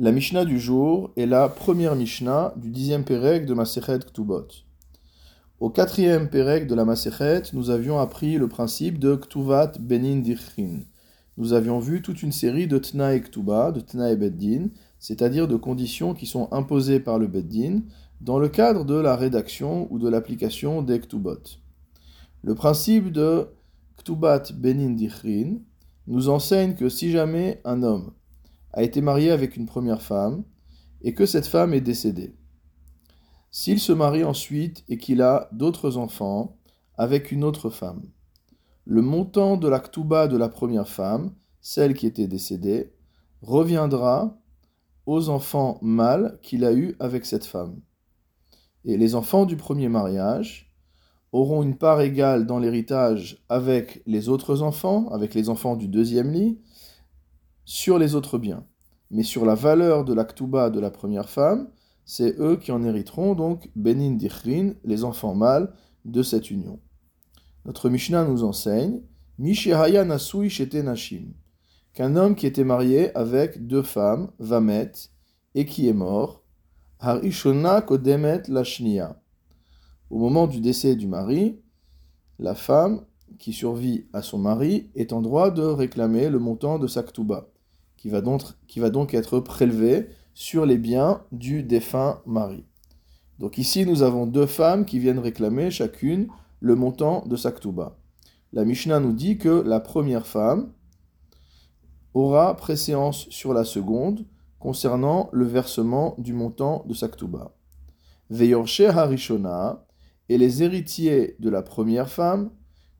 La Mishnah du jour est la première Mishnah du dixième Pérec de Masechet Ktubot. Au quatrième Pérec de la Masechet, nous avions appris le principe de Ktuvat Benin Dichrin. Nous avions vu toute une série de Tnae Ktuba, de Tnae Beddin, c'est-à-dire de conditions qui sont imposées par le Beddin dans le cadre de la rédaction ou de l'application des Ktubot. Le principe de Ktubat Benin Dichrin nous enseigne que si jamais un homme a été marié avec une première femme et que cette femme est décédée. S'il se marie ensuite et qu'il a d'autres enfants avec une autre femme, le montant de la de la première femme, celle qui était décédée, reviendra aux enfants mâles qu'il a eus avec cette femme. Et les enfants du premier mariage auront une part égale dans l'héritage avec les autres enfants, avec les enfants du deuxième lit, sur les autres biens. Mais sur la valeur de l'aktuba de la première femme, c'est eux qui en hériteront, donc Benin Dichrin, les enfants mâles de cette union. Notre Mishnah nous enseigne Mishehaya Nasui Shete Nashim, qu'un homme qui était marié avec deux femmes, Vamet, et qui est mort, Harishona Kodemet Lashnia. Au moment du décès du mari, la femme qui survit à son mari est en droit de réclamer le montant de sa ktuba qui va donc, qui va donc être prélevé sur les biens du défunt mari. Donc ici, nous avons deux femmes qui viennent réclamer chacune le montant de sa La Mishnah nous dit que la première femme aura préséance sur la seconde concernant le versement du montant de sa ktuba. harishona et les héritiers de la première femme,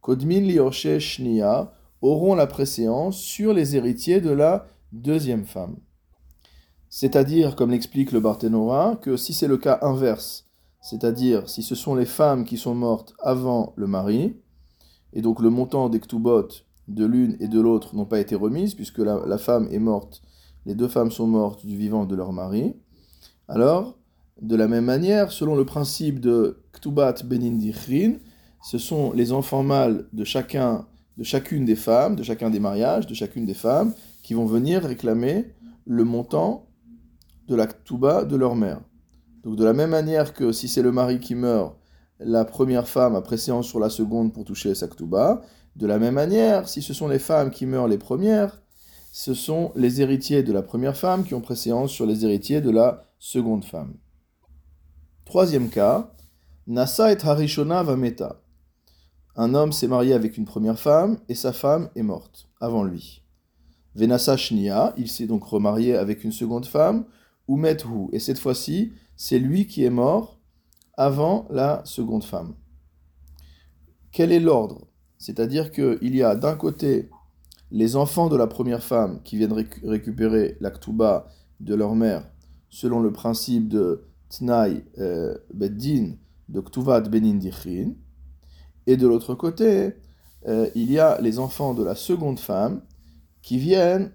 kodmin liorche shnia, auront la préséance sur les héritiers de la deuxième femme. C'est-à-dire, comme l'explique le Barthénoa, que si c'est le cas inverse, c'est-à-dire si ce sont les femmes qui sont mortes avant le mari, et donc le montant des ktubot de l'une et de l'autre n'ont pas été remises, puisque la, femme est morte, les deux femmes sont mortes du vivant de leur mari, alors, de la même manière, selon le principe de ktubat benin ce sont les enfants mâles de chacun, de chacune des femmes, de chacun des mariages, de chacune des femmes, qui vont venir réclamer le montant de la tuba de leur mère. Donc de la même manière que si c'est le mari qui meurt, la première femme a préséance sur la seconde pour toucher sa ktuba, de la même manière, si ce sont les femmes qui meurent les premières, ce sont les héritiers de la première femme qui ont préséance sur les héritiers de la seconde femme. Troisième cas, Nasa et Harishona Vameta. Un homme s'est marié avec une première femme et sa femme est morte avant lui. Venasa Shnia, il s'est donc remarié avec une seconde femme, ou Methu, et cette fois-ci, c'est lui qui est mort avant la seconde femme. Quel est l'ordre? C'est-à-dire qu'il y a d'un côté les enfants de la première femme qui viennent récupérer l'aktuba de leur mère selon le principe de Tnai euh, Beddin de Ktuvat Benin Dichin, et de l'autre côté, euh, il y a les enfants de la seconde femme qui viennent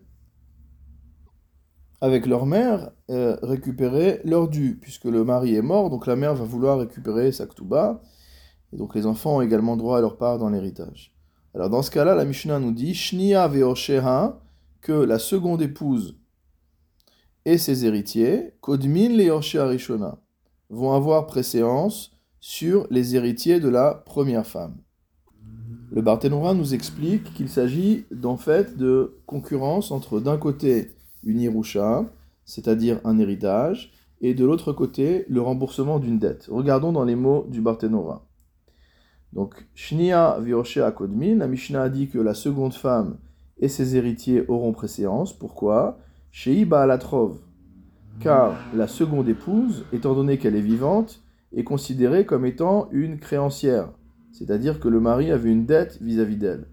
avec leur mère euh, récupérer leur dû, puisque le mari est mort, donc la mère va vouloir récupérer sa ktuba, et donc les enfants ont également droit à leur part dans l'héritage. Alors dans ce cas-là, la Mishnah nous dit Shnia que la seconde épouse et ses héritiers, Kodmin leoshe arishona, vont avoir préséance sur les héritiers de la première femme. Le Barthénora nous explique qu'il s'agit d'en fait de concurrence entre d'un côté une irusha, c'est-à-dire un héritage, et de l'autre côté le remboursement d'une dette. Regardons dans les mots du Barthénora. Donc, Shnia Viroshe Akodmin, la Mishnah a dit que la seconde femme et ses héritiers auront préséance. Pourquoi? Sheiba Alatrov. Car la seconde épouse, étant donné qu'elle est vivante, est considérée comme étant une créancière c'est-à-dire que le mari avait une dette vis-à-vis d'elle.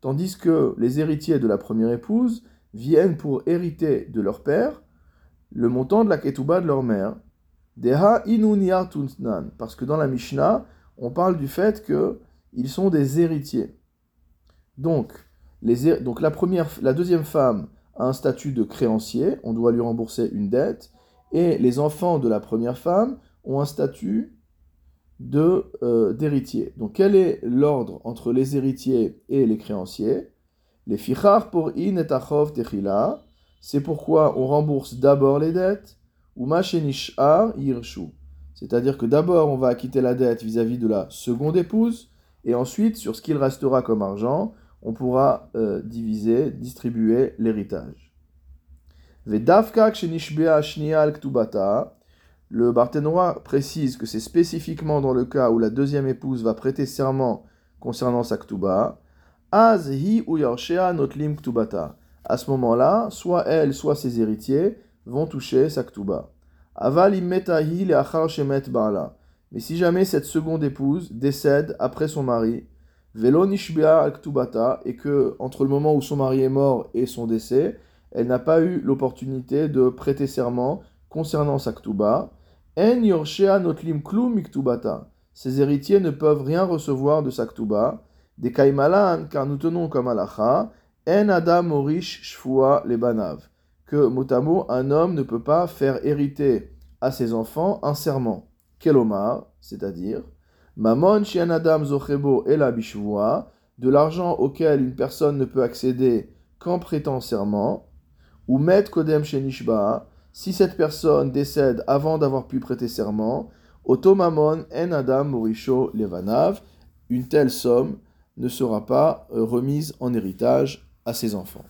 Tandis que les héritiers de la première épouse viennent pour hériter de leur père le montant de la ketouba de leur mère. Parce que dans la Mishnah, on parle du fait qu'ils sont des héritiers. Donc, les, donc la, première, la deuxième femme un statut de créancier, on doit lui rembourser une dette, et les enfants de la première femme ont un statut euh, d'héritier. Donc quel est l'ordre entre les héritiers et les créanciers? Les fichar pour in et achov techila, c'est pourquoi on rembourse d'abord les dettes, ou machenishar yirshu. C'est-à-dire que d'abord on va acquitter la dette vis-à-vis de la seconde épouse, et ensuite, sur ce qu'il restera comme argent, on pourra euh, diviser, distribuer l'héritage. Le Barthénois précise que c'est spécifiquement dans le cas où la deuxième épouse va prêter serment concernant sa ktuba, Az hi notlim ktubata. À ce moment-là, soit elle, soit ses héritiers vont toucher sa ktuba. Aval achar shemet ba'ala. Mais si jamais cette seconde épouse décède après son mari, velo nishbea ktubata, et que entre le moment où son mari est mort et son décès, elle n'a pas eu l'opportunité de prêter serment concernant sa ktuba, en yorshea notlim klum. Ses héritiers ne peuvent rien recevoir de sa ktuba, des kaimalan, car nous tenons comme alacha, en adam morish shfua lebanav, que motamo, un homme ne peut pas faire hériter à ses enfants un serment. Kelomar, c'est-à-dire, mamon shian adam zochebo et la de l'argent auquel une personne ne peut accéder qu'en prêtant serment, ou met kodem shenishba, si cette personne décède avant d'avoir pu prêter serment, otomamon en adam morisho levanav, une telle somme ne sera pas euh, remise en héritage à ses enfants.